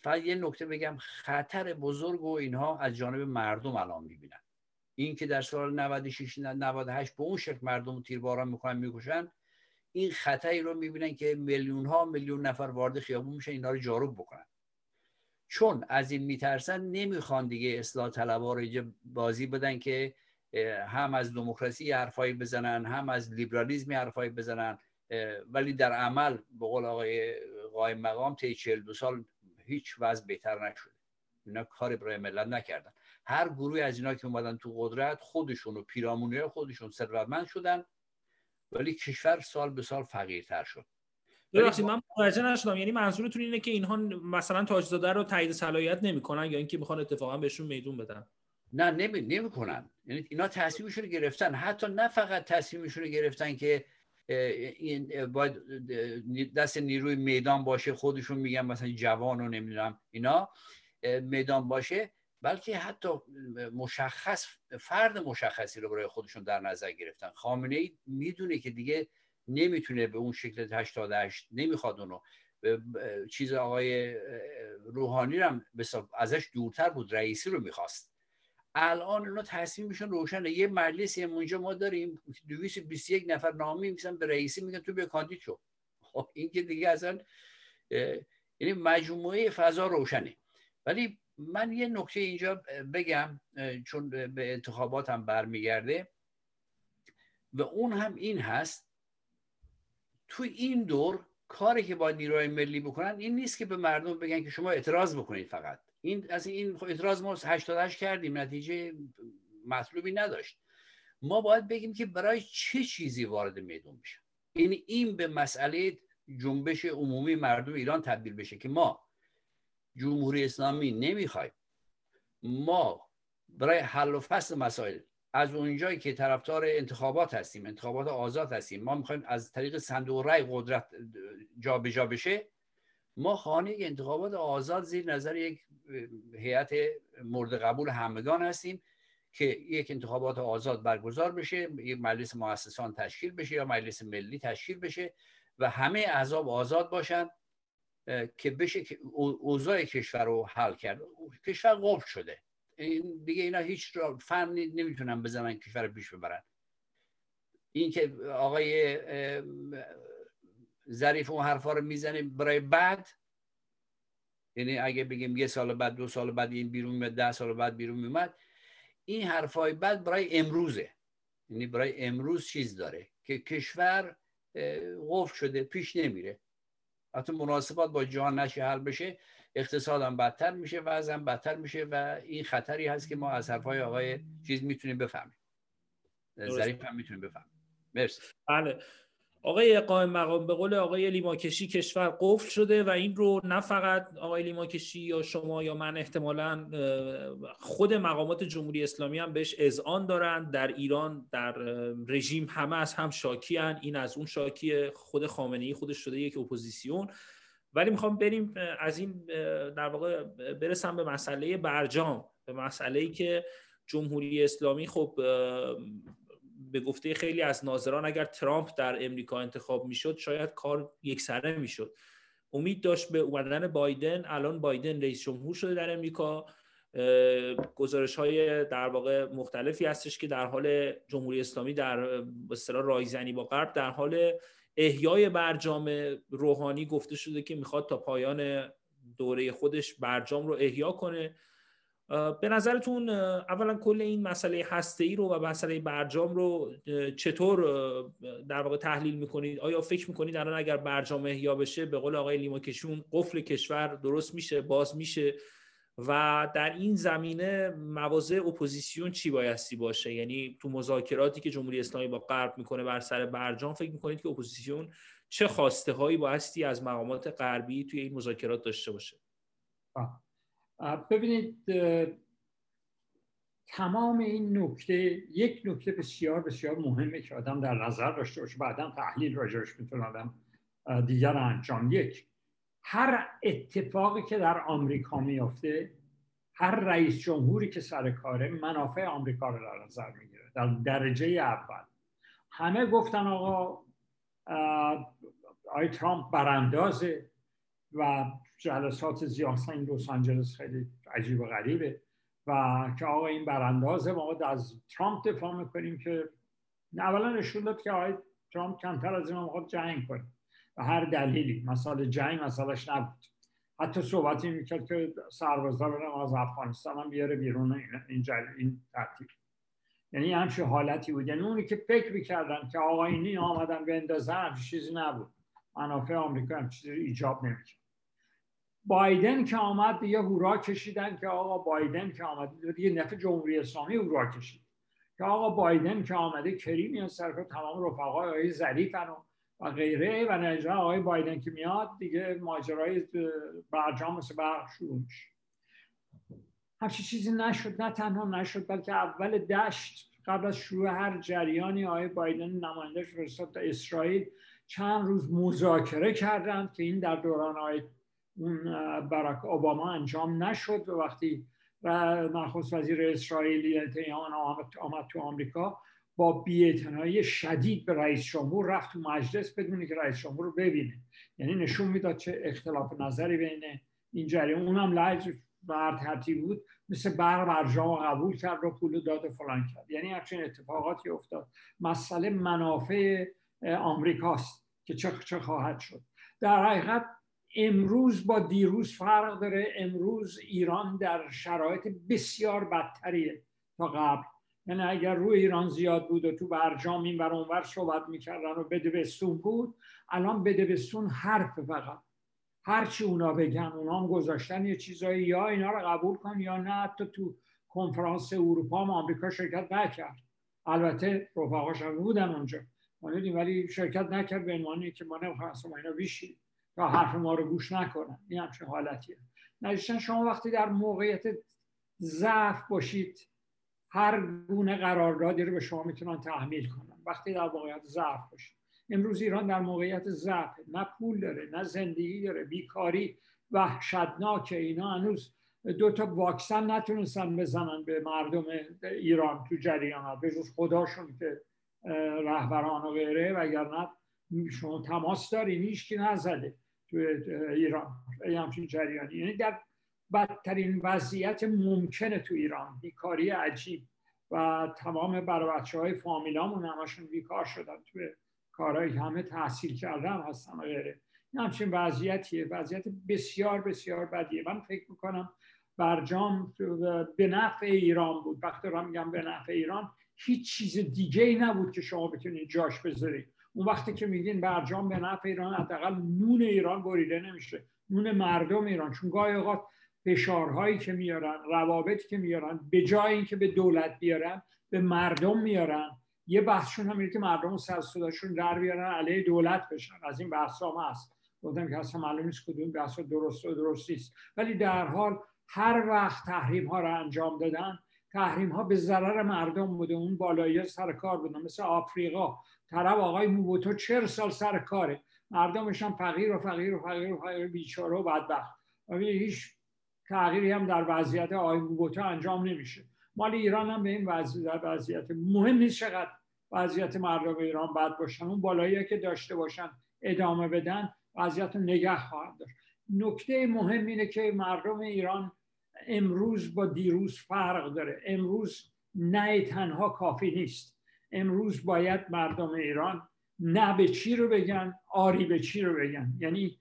فقط یه نکته بگم خطر بزرگ و اینها از جانب مردم الان می‌بینن. این که در سال 96 98 به اون شکل مردم تیرباران می‌کنن می‌کشن این خطری رو می‌بینن که میلیون ها میلیون نفر وارد خیابون میشن اینا رو جاروب بکنن. چون از این میترسن نمی‌خوان دیگه اصلاح طلبا رو بازی بدن که هم از دموکراسی حرفایی بزنن هم از لیبرالیزم حرفایی بزنن. ولی در عمل به قول آقای قایم مقام طی 42 سال هیچ وضع بهتر نشده. اینا کاری برای ملت نکردن. هر گروه از اینا که اومدن تو قدرت خودشون و پیرامونی خودشون ثروتمند شدن ولی کشور سال به سال فقیرتر شد. ببخشید من متوجه نشدم. یعنی منظورتون اینه که اینها مثلا تاجزاده رو تایید صلاحیت نمی‌کنن یا اینکه می‌خوان اتفاقا بهشون میدون بدن؟ نه نمی نمی‌کنن. یعنی اینا تصمیمشون رو گرفتن. حتی نه فقط تصمیمشون رو گرفتن که این باید دست نیروی میدان باشه خودشون میگن مثلا جوان و نمی‌دونم اینا میدان باشه بلکه حتی مشخص فرد مشخصی رو برای خودشون در نظر گرفتن. خامنه ای می‌دونه که دیگه نمی‌تونه به اون شکل 88 نمی‌خواد اونو. چیز آقای روحانی رو هم ازش دورتر بود رئیسی رو می‌خواست. الان اینا تصمیمشون روشنه یه مجلسی اونجا ما داریم 221 نفر نامی میسن به رئیسی میگن تو بیا کاندید شو. خب این که دیگه اصلا یعنی مجموعه فضا روشنه. ولی من یه نکته اینجا بگم چون به انتخابات هم برمیگرده. و اون هم این هست تو این دور کاری که با نیروهای ملی بکنن این نیست که به مردم بگن که شما اعتراض بکنید فقط. این از این اعتراض ما 88 کردیم نتیجه مطلوبی نداشت. ما باید بگیم که برای چه چیزی وارد میدون بشه این یعنی این به مسئله جنبش عمومی مردم ایران تبدیل بشه که ما جمهوری اسلامی نمی‌خوایم. ما برای حل و فصل مسائل از اونجایی که طرفدار انتخابات هستیم انتخابات آزاد هستیم ما می‌خوایم از طریق صندوق رای قدرت جابجا جا بشه ما خانه انتخابات آزاد زیر نظر یک هیئت مورد قبول همگان هستیم که یک انتخابات آزاد برگزار بشه یک مجلس مؤسسان تشکیل بشه یا مجلس ملی تشکیل بشه و همه احزاب آزاد باشن که بشه که اوضاع کشور رو حل کرد. کشور قفل شده. این دیگه اینا هیچ فهم نمی‌تونن بزنن کشور پیش ببرن. این که آقای ظریف اون حرفا رو می‌زنه برای بعد یعنی اگه بگیم یه سال بعد دو سال بعد این بیرون میاد ده سال بعد بیرون میومد این حرفای بعد برای امروزه. یعنی برای امروز چیز داره که کشور قفل شده پیش نمیره. حتی مناسبات با جهان نشه حل بشه اقتصادم بدتر میشه وضعم بدتر میشه و این خطری هست که ما از حرفای آقای چیز می‌تونیم بفهمیم. ظریف هم می‌تونیم بفهمیم. مرسی. بله. آقای قائم مقام به قول آقای لیماکشی کشور قفل شده و این رو نه فقط آقای لیماکشی یا شما یا من احتمالا خود مقامات جمهوری اسلامی هم بهش اذعان دارن. در ایران در رژیم همه از هم شاکی هن. این از اون شاکی خود خامنه ای خودش شده یک اپوزیسیون. ولی می‌خوام بریم از این در واقع برسم به مسئله برجام. به مسئله ای که جمهوری اسلامی خب به گفته خیلی از ناظران اگر ترامپ در امریکا انتخاب می‌شد شاید کار یکسره می‌شد. امید داشت به اومدن بایدن الان بایدن رئیس جمهور شده در امریکا. گزارش های در واقع مختلفی هستش که در حال جمهوری اسلامی در اصطلاح رایزنی با غرب در حال احیای برجام روحانی گفته شده که می‌خواد تا پایان دوره خودش برجام رو احیا کنه. به نظرتون اولا کل این مسئله هسته ای رو و مسئله برجام رو چطور در واقع تحلیل می‌کنید؟ آیا فکر می‌کنید الان اگر برجام احیا بشه به قول آقای لیماکشون قفل کشور درست میشه باز میشه؟ و در این زمینه مواضع اپوزیسیون چی بایستی باشه؟ یعنی تو مذاکراتی که جمهوری اسلامی با غرب می‌کنه بر سر برجام فکر می‌کنید که اپوزیسیون چه خواسته هایی بایستی از مقامات غربی توی این مذاکرات داشته باشه؟ ببینید تمام این نکته یک نکته بسیار بسیار مهمه که آدم در نظر داشته باشه بعدا تحلیل راجعش می‌تونه آدم دیگر انجام. یک هر اتفاقی که در آمریکا میافته هر رئیس جمهوری که سر کاره منافع آمریکا رو در نظر می‌گیره در درجه اول. همه گفتن آقا آی ترامپ براندازه و جلسات زیاستین لس آنجلس خیلی عجیب و غریبه. و که آقا این براندازه ما از ترامپ دفاع می‌کنیم که اولا نشون داد که آقای ترامپ کمتر از این می‌خواد جنگ کنه. و هر دلیلی مثلا جنگ مسئلهش نبود. حتی صحبتی می‌کرد که سربازا رو از افغانستان هم بیاره بیرون این, این ترتیب. یعنی همچه حالتی بود. یعنی اونی که فکر می‌کردن که آقایینی آمدن به اندازه چیزی نبود. منافع آمریکا هم چیزی ایجاب نمی‌کرد. بایدن که آمد یه هورا کشیدن که آقا بایدن که آمد. یه نفع جمهوری اسلامی هورا کشید. که آقا بایدن که آمده کریمی از سر تمام رفقای آقای ظریفن و غیره و نجا آقای بایدن که میاد دیگه ماجرای برجام مثل برق شروع میشه. همچی چیزی نشد. نه تنها نشد بلکه اول دشت قبل از شروع هر جریانی آقای بایدن نمایندهش فرستاد اسرائیل چند روز مذاکره کردند که این در دوران آقای اون براک اوباما انجام نشد و وقتی نخست وزیر اسرائیلی انتیان آمد تو آمریکا با بیاعتنایی شدید به رئیس جمهور رفت تو مجلس بدون که رئیس جمهور رو ببینه. یعنی نشون می‌داد چه اختلاف نظری بین این جریان اونم لج بر ترتیب بود مثل بر برجام قبول کرد و پول داد و فلان کرد. یعنی همچین اتفاقاتی افتاد. مسئله منافع آمریکاست که چه, چه خواهد شد. در حقیقت امروز با دیروز فرق داره. امروز ایران در شرایط بسیار بدتریه تا قبل. یعنی اگر روی ایران زیاد بود و تو برجام این بر اونور صحبت می‌کردن و بدبستون بود الان بدبستون حرف فقط. هرچی اونا بگن اونا هم گذاشتن یه چیزایی یا اینا رو قبول کن یا نه. حتی تو کنفرانس اروپا هم آمریکا شرکت نکرد. البته رفقاش هم بودن اونجا. ولی شرکت نکرد به عنوانی که ما نمی‌خواستم اینا بیشید تا حرف ما رو گوش نکنن. این همچین حالتیه. نجیشتن شما وقتی در موقعیت ضعف باشید هر گونه قراردادی رو به شما می‌تونن تحمیل کنن. وقتی در موقعیت ضعف باشید. امروز ایران در موقعیت ضعف نه پول داره نه زندگی داره. بیکاری وحشتناکه اینا. هنوز دو تا واکسن نتونستن بزنن به مردم ایران تو جریان. به جز خداشون که رهبران و غیره. وگرنه شما تماس دارین. هیچ کی نزده. تو ایران همچین جریانی. یعنی در بدترین وضعیت ممکنه تو ایران. بیکاری عجیب و تمام برای بچه های فامیلامون همشون بیکار شدن. تو کارهایی همه تحصیل کردن هستن و غیره. این همچین وضعیتیه. وضعیت بسیار بسیار بدیه. من فکر می‌کنم برجام به نفع ایران بود. وقتی را میگم به نفع ایران هیچ چیز دیگه ای نبود که شما بتونید جاش بذارید. اون وقتی که میگین برجام به نفع ایران حداقل نون ایران بریده نمیشه. نون مردم ایران. چون گاهی اوقات فشارهایی که میارن روابطی که میارن به جای اینکه به دولت بیارن به مردم میارن. یه بحثشون هم که مردم سر صداشون در بیارن علیه دولت بشن. از این بحث هم هست. گفتم که اصلا معلوم نیست کدوم بحث درست و درست نیست. ولی در حال هر وقت تحریم ها رو انجام دادن تحریم ها به ضرر مردم بوده. اون بالایی سر کار بودن مثل آفریقا. طرف آقای موبوتو چهر سال سر کاره؟ مردمش هم فقیر و فقیر و فقیر و فقیر بیچاره و بدبخت. هیچ تغییری هم در وضعیت آقای موبوتو انجام نمیشه. مال ایران هم به این وضعیت وضعیت مهم نیست چقدر وضعیت مردم ایران بد باشن. اون بالایی که داشته باشن ادامه بدن وضعیت رو نگه خواهد داشت. نکته مهم اینه که مردم ایران امروز با دیروز فرق داره. امروز نه تنها کافی نیست. امروز باید مردم ایران نه به چی رو بگن آری به چی رو بگن. یعنی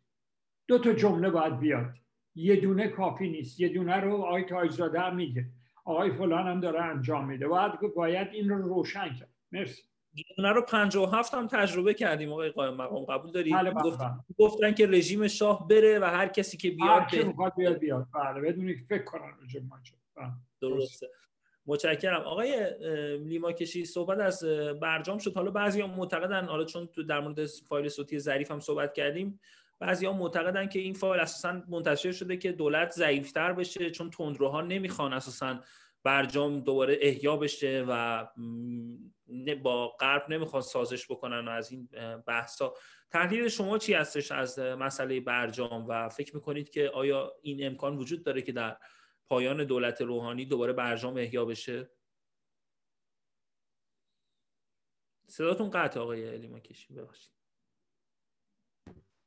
دو تا جمله باید بیاد. یه دونه کافی نیست. یه دونه رو آقای تاجزاده هم میگه. آقای فلان هم داره انجام میده. باید باید این رو روشن کرد. مرسی. دونه رو 57 هم تجربه کردیم آقای قائم مقام. قبول دارید بله گفت... بله. گفتن که رژیم شاه بره و هر کسی که بیاد هر کی بیاد بیاد. بله بدون فکر کنن. بله. درسته. متشکرم. آقای لیما کشی صحبت از برجام شد. حالا بعضی هم معتقدن حالا چون تو در مورد فایل صوتی ظریف هم صحبت کردیم بعضی ها معتقدن که این فایل اساسا منتشر شده که دولت ضعیفتر بشه چون تندروها نمی‌خوان اساسا برجام دوباره احیا بشه و با غرب نمی‌خوان سازش بکنن و از این بحثا. تحلیل شما چی هستش از مسئله برجام؟ و فکر می‌کنید که آیا این امکان وجود داره که در پایان دولت روحانی دوباره برجام احیا بشه؟ صداتون قطع آقای لیما کشی ببخشید.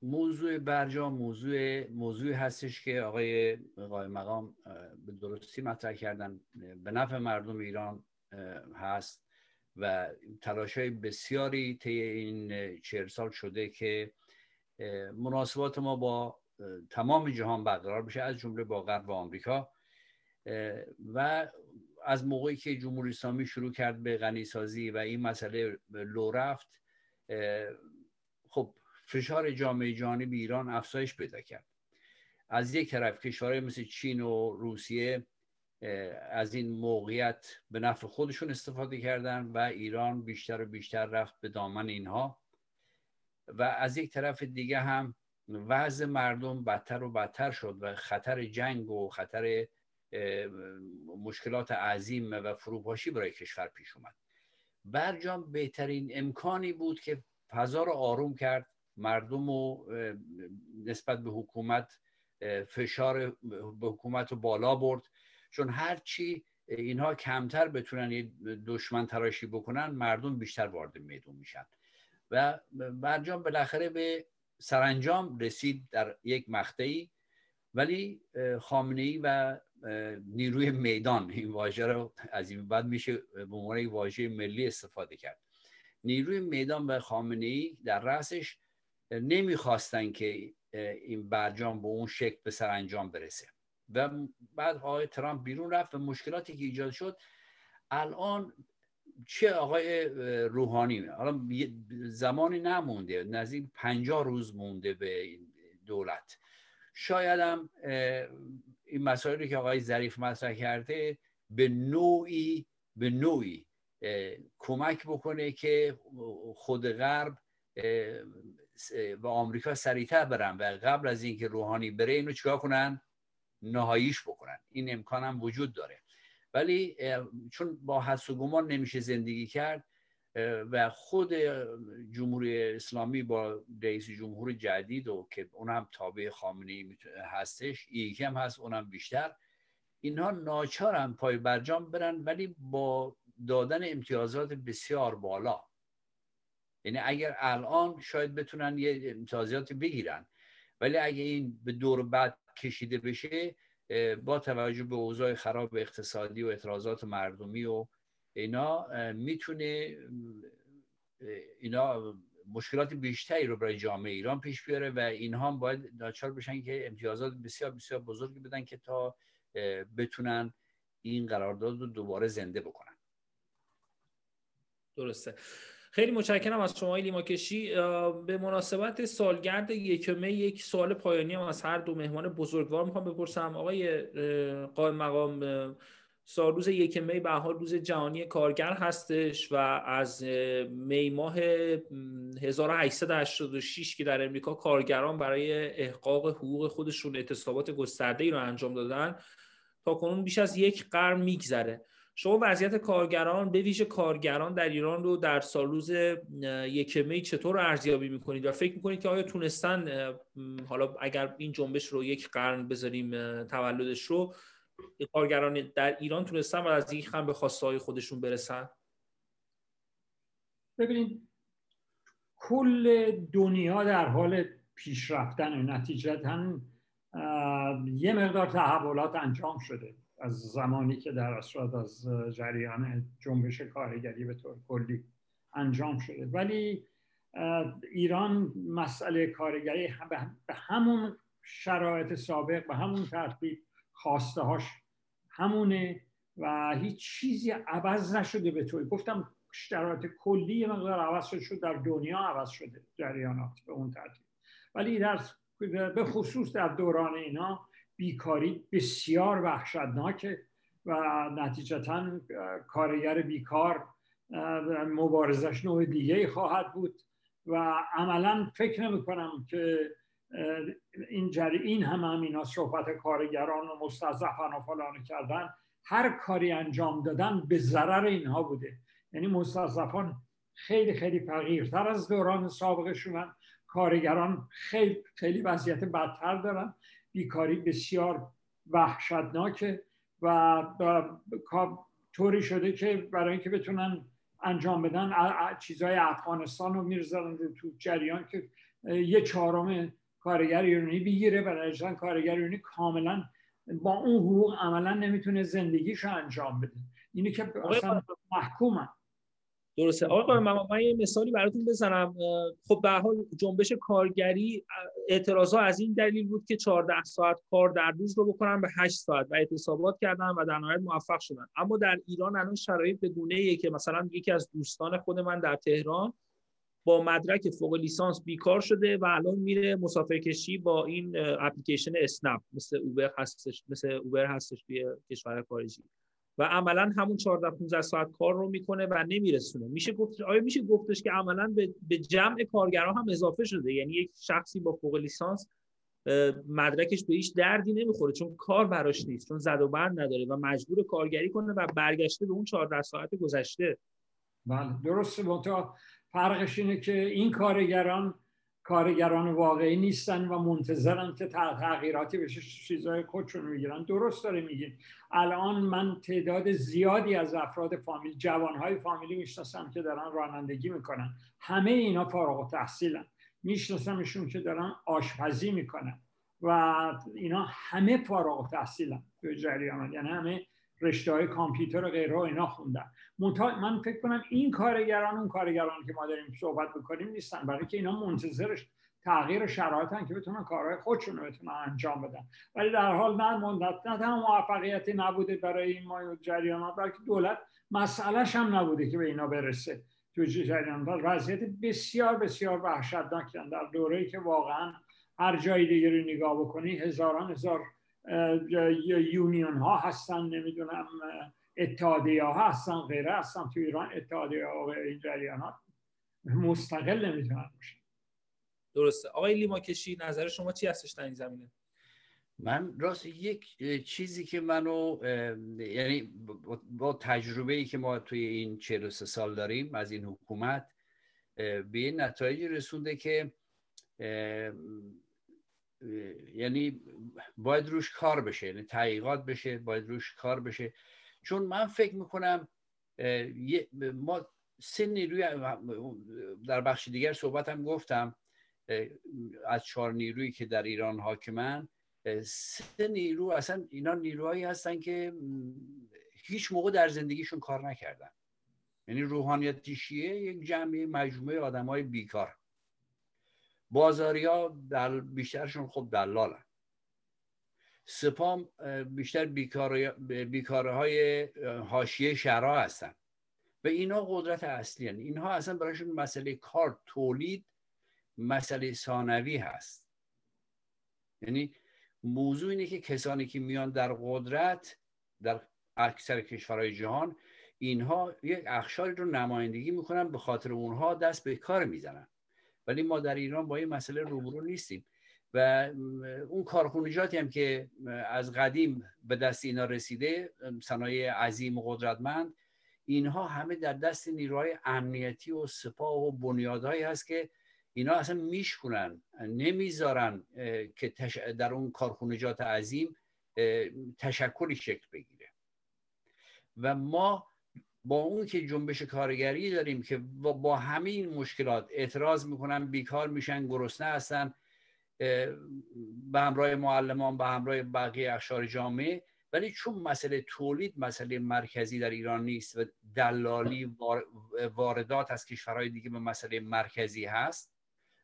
موضوع برجام موضوع موضوع هستش که آقای قائم مقام به درستی مطرح کردن. به نفع مردم ایران هست و تلاش های بسیاری طی این چهل سال شده که مناسبات ما با تمام جهان برقرار بشه از جمله با غرب و آمریکا. و از موقعی که جمهوری اسلامی شروع کرد به غنی سازی و این مسئله لو رفت خب فشار جامعه جهانی به ایران افزایش پیدا کرد. از یک طرف کشورهای مثل چین و روسیه از این موقعیت به نفع خودشون استفاده کردن و ایران بیشتر و بیشتر رفت به دامن اینها. و از یک طرف دیگه هم وضع مردم بدتر و بدتر شد و خطر جنگ و خطر مشکلات عظیم و فروپاشی برای کشور پیش اومد. برجام بهترین امکانی بود که فضا رو آروم کرد. مردم رو نسبت به حکومت فشار به حکومت رو بالا برد. چون هرچی اینها کمتر بتونن دشمن تراشی بکنن مردم بیشتر وارد میدون میشن. و برجام بالاخره به سرانجام رسید در یک مقطعی. ولی خامنه ای و نیروی میدان این واژه رو از این بعد میشه به عنوان واژه ملی استفاده کرد. نیروی میدان و خامنه ای در رأسش نمی‌خواستن که این برجام به اون شکل به سرانجام برسه. و بعد آقای ترامپ بیرون رفت و مشکلاتی که ایجاد شد الان چه آقای روحانی؟ حالا زمانی نمونده نزدیک پنجاه روز مونده به دولت. شاید هم این مسائلی که آقای ظریف مطرح کرده به نوعی به نوعی کمک بکنه که خود غرب و آمریکا سریعتر برن و قبل از اینکه روحانی بره اینو چیکار کنن؟ نهاییش بکنن. این امکان هم وجود داره. ولی چون با حس و گمان نمیشه زندگی کرد و خود جمهوری اسلامی با رئیس جمهور جدید و که اون هم تابع خامنه هستش یکی هم هست اونم بیشتر. اینها ناچارن پای برجام برن ولی با دادن امتیازات بسیار بالا. یعنی اگر الان شاید بتونن یه امتیازات بگیرن ولی اگه این به دور بعد کشیده بشه با توجه به اوضاع خراب اقتصادی و اعتراضات مردمی و اینا می‌تونه اینا مشکلات بیشتری رو برای جامعه ایران پیش بیاره و اینها باید ناچار بشن که امتیازات بسیار بسیار بزرگی بدن که تا بتونن این قرارداد رو دوباره زنده بکنن. درسته. خیلی متشکرم از شما لیما کشی به مناسبت سالگرد یکم یک سوال پایانی هم از هر دو مهمان بزرگوار می‌خوام بپرسم. آقای قائم مقام سال روز یک می به حال روز جهانی کارگر هستش و از می ماه 1886 که در امریکا کارگران برای احقاق حقوق خودشون اعتصابات گسترده ای رو انجام دادن تا کنون بیش از یک قرن میگذره. شما وضعیت کارگران به ویژه کارگران در ایران رو در سال روز یک می چطور ارزیابی می‌کنید؟ و فکر می‌کنید که آیا تونستن حالا اگر این جنبش رو یک قرن بذاریم تولدش رو کارگران در ایران تونستن و از این خم به خواسته خودشون برسن؟ ببینید کل دنیا در حال پیشرفتن و نتیجتا یه مقدار تحولات انجام شده از زمانی که در اصل از جریان جنبش کارگری به طور کلی انجام شده. ولی ایران مسئله کارگری به همون شرایط سابق به همون ترتیب خواسته هاش همونه و هیچ چیزی عوض نشده به طوری گفتم شرایط کلی مقدار عوض شده در دنیا عوض شده جریانات به اون ترتیب. ولی در به خصوص در دوران اینا بیکاری بسیار وحشتناکه و نتیجتا کارگر بیکار مبارزش نوع دیگه خواهد بود و عملا فکر نمی کنم که این این هم اینا صحبت کارگران و مستضعفان و فلان کردن هر کاری انجام دادن به ضرر اینها بوده. یعنی مستضعفان خیلی خیلی فقیرتر از دوران سابقشونن کارگران خیلی خیلی وضعیت بدتر دارن. بیکاری بسیار وحشتناکه و طوری شده که برای اینکه بتونن انجام بدن چیزهای افغانستان رو میرزن رو تو جریان که یه چهارم کارگر ایرانی بگیره و کارگر ایرانی کاملا با اون حقوق عملا نمی‌تونه زندگیش انجام بده. اینی که اصلا محکومن درسته. آقای من, من یه مثالی براتون بزنم. خب به حال جنبش کارگری اعتراضا از این دلیل بود که 14 ساعت کار در روز رو بکنن به 8 ساعت و اعتصابات کردن و در نهایت موفق شدن. اما در ایران الان شرایط به گونه که مثلا یکی از دوستان خود من در تهران با مدرک فوق لیسانس بیکار شده و الان میره مسافر کشی با این اپلیکیشن اسنپ. مثل اوبر هستش مثل اوبر هستش توی کشور خارجی. و عملا همون 14 15 ساعت کار رو می‌کنه و نمیرسونه. میشه گفت آیا میشه گفتش که عملا به, به جمع کارگران هم اضافه شده؟ یعنی یک شخصی با فوق لیسانس مدرکش به هیچ دردی نمی‌خوره چون کار براش نیست چون زد و بند نداره و مجبور کارگری کنه و برگشته به اون 14 ساعت گذشته. بله درسته. فرقش اینه که این کارگران کارگران واقعی نیستن و منتظرن که تغییراتی بشه چیزهای خودشون می‌گیرن درست داره میگین. الان من تعداد زیادی از افراد فامیل جوانهای فامیلی می‌شناسم که دارن رانندگی می‌کنن. همه اینا فارغ تحصیلن میشناسمشون که دارن آشپزی می‌کنن و اینا همه فارغ تحصیلن تو جریان. یعنی همه رشته های کامپیوتر و غیره و اینا خوندن. من فکر کنم این کارگران اون کارگران که ما داریم صحبت بکنیم نیستن برای که اینا منتظرش تغییر شرایطن که بتونن کارهای خودشون رو بتونن انجام بدن. ولی در حال نه مدت نه تنها موفقیتی نبوده برای این ما جریانات بلکه دولت مسئلهش هم نبوده که به اینا برسه تو جریانات وضعیت بسیار بسیار وحشتناکن در دوره‌ای که واقعا هر جای دیگه رو نگاه بکنی هزاران هزار یونیون ها هستن نمی‌دونم اتحادیه ها هستن غیره هستن تو ایران اتحادیه ها و این جریانات مستقل نمی‌تونن باشن درسته. آقای لیما کشی نظر شما چی هستش در این زمینه؟ من راست یک چیزی که منو یعنی با تجربه ای که ما توی این 43 سال داریم از این حکومت به این نتایج رسونده که یعنی باید روش کار بشه یعنی تحقیقات بشه باید روش کار بشه. چون من فکر می‌کنم ما سه نیروی در بخش دیگر صحبت هم گفتم از چهار نیرویی که در ایران حاکمن سه نیرو اصلا اینا نیروهایی هستن که هیچ موقع در زندگیشون کار نکردن. یعنی روحانیت شیعه یک جمعی مجموعه آدم های بیکار. بازاری ها در بیشترشون خب دلالن. سپام بیشتر بیکاره های حاشیه شهرها هستن. و اینا قدرت اصلی هن. اینها اصلا برایشون مسئله کار تولید مسئله ثانوی هست. یعنی موضوع اینه که کسانی که میان در قدرت در اکثر کشورهای جهان اینها یک اخشاری رو نمایندگی می‌کنن به خاطر اونها دست به کار می‌زنن. ولی ما در ایران با این مسئله روبرو نیستیم. و اون کارخونجاتی هم که از قدیم به دست اینا رسیده صنایع عظیم و قدرتمند اینها همه در دست نیروهای امنیتی و سپاه و بنیادهایی هست که اینا اصلا میشکنن نمی‌ذارن که در اون کارخونجات عظیم تشکلی شکل بگیره. و ما با اون که جنبش کارگری داریم که با همین مشکلات اعتراض می‌کنن بیکار میشن گرسنه هستن به همراه معلمان به همراه بقیه اخشار جامعه. ولی چون مسئله تولید مسئله مرکزی در ایران نیست و دلالی واردات از کشورهای دیگه به مسئله مرکزی هست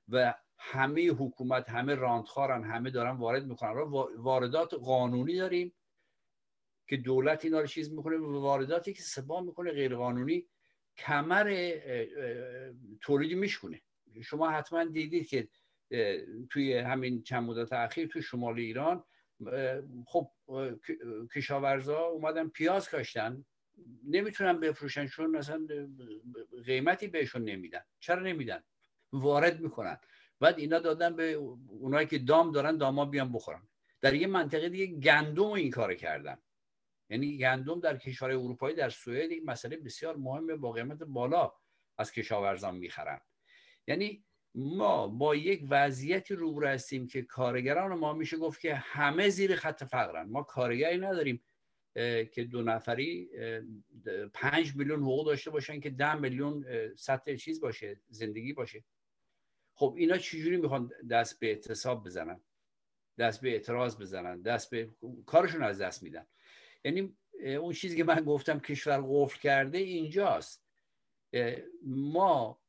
و همه حکومت همه راندخارن همه دارن وارد می‌کنن. واردات قانونی داریم. که دولت اینا رو چیز می‌کنه و وارداتی که سبا می‌کنه غیر قانونی کمر تولیدی میشکنه شما حتما دیدید که توی همین چند مدت اخیر توی شمال ایران خب کشاورزا اومدن پیاز کاشتن. نمی‌تونن بفروشن چون اصلا قیمتی بهشون نمیدن. چرا نمیدن؟ وارد می‌کنن. بعد اینا دادن به اونایی که دام دارن داما بیان بخورن. در یه منطقه دیگه گندم این کار کردن. یعنی گندم در کشور اروپایی در سوئد یک مسئله بسیار مهمه با قیمت بالا از کشاورزان می‌خرن یعنی ما با یک وضعیتی روبرو هستیم که کارگران ما میشه گفت که همه زیر خط فقرن. ما کارگری نداریم که دو نفری پنج میلیون حقوق داشته باشن که ده میلیون سطح چیز باشه زندگی باشه. خب اینا چجوری می‌خوان دست به اعتصاب بزنن؟ دست به اعتراض بزنن؟ دست به کارشون از دست میدن. یعنی اون چیزی که من گفتم کشور قفل کرده اینجاست. ما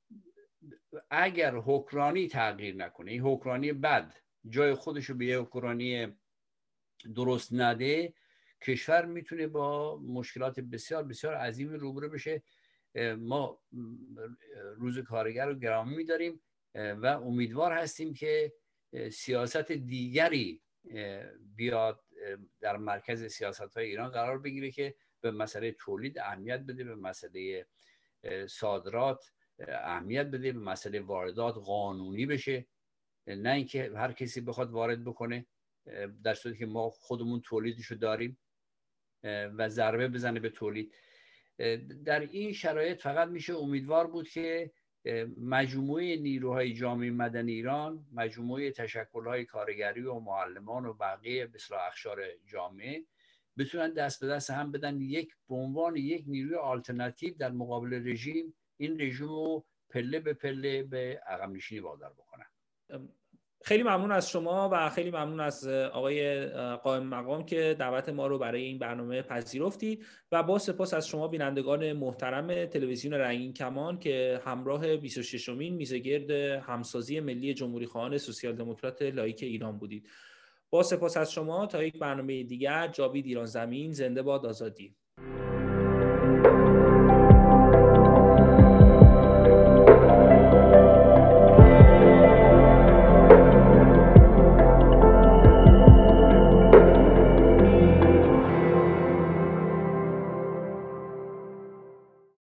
اگر حکرانی تغییر نکنه این حکرانی بد جای خودش رو به یه حکرانی درست نده کشور می‌تونه با مشکلات بسیار بسیار عظیم روبرو بشه. ما روز کارگر رو گرامی میداریم و امیدوار هستیم که سیاست دیگری بیاد در مرکز سیاست های ایران قرار بگیره که به مسئله تولید اهمیت بده به مسئله صادرات اهمیت بده به مسئله واردات قانونی بشه. نه اینکه هر کسی بخواد وارد بکنه در صورتی که ما خودمون تولیدش رو داریم و ضربه بزنه به تولید. در این شرایط فقط میشه امیدوار بود که مجموعه نیروهای جامعه مدنی ایران مجموعه تشکلهای کارگری و معلمان و بقیه بسیار اخشار جامعه بتونن دست به دست هم بدن یک به عنوان یک نیروی آلترناتیو در مقابل رژیم این رژیم رو پله به پله به عقب نشینی وادار بکنن. خیلی ممنون از شما و خیلی ممنون از آقای قائم مقام که دعوت ما رو برای این برنامه پذیرفتید و با سپاس از شما بینندگان محترم تلویزیون رنگین کمان که همراه 26 مین میزگرد همسازی ملی جمهوری خواهان سوسیال دموکرات لایک ایران بودید. با سپاس از شما تا یک برنامه دیگر جاوید ایران زمین زنده باد آزادی.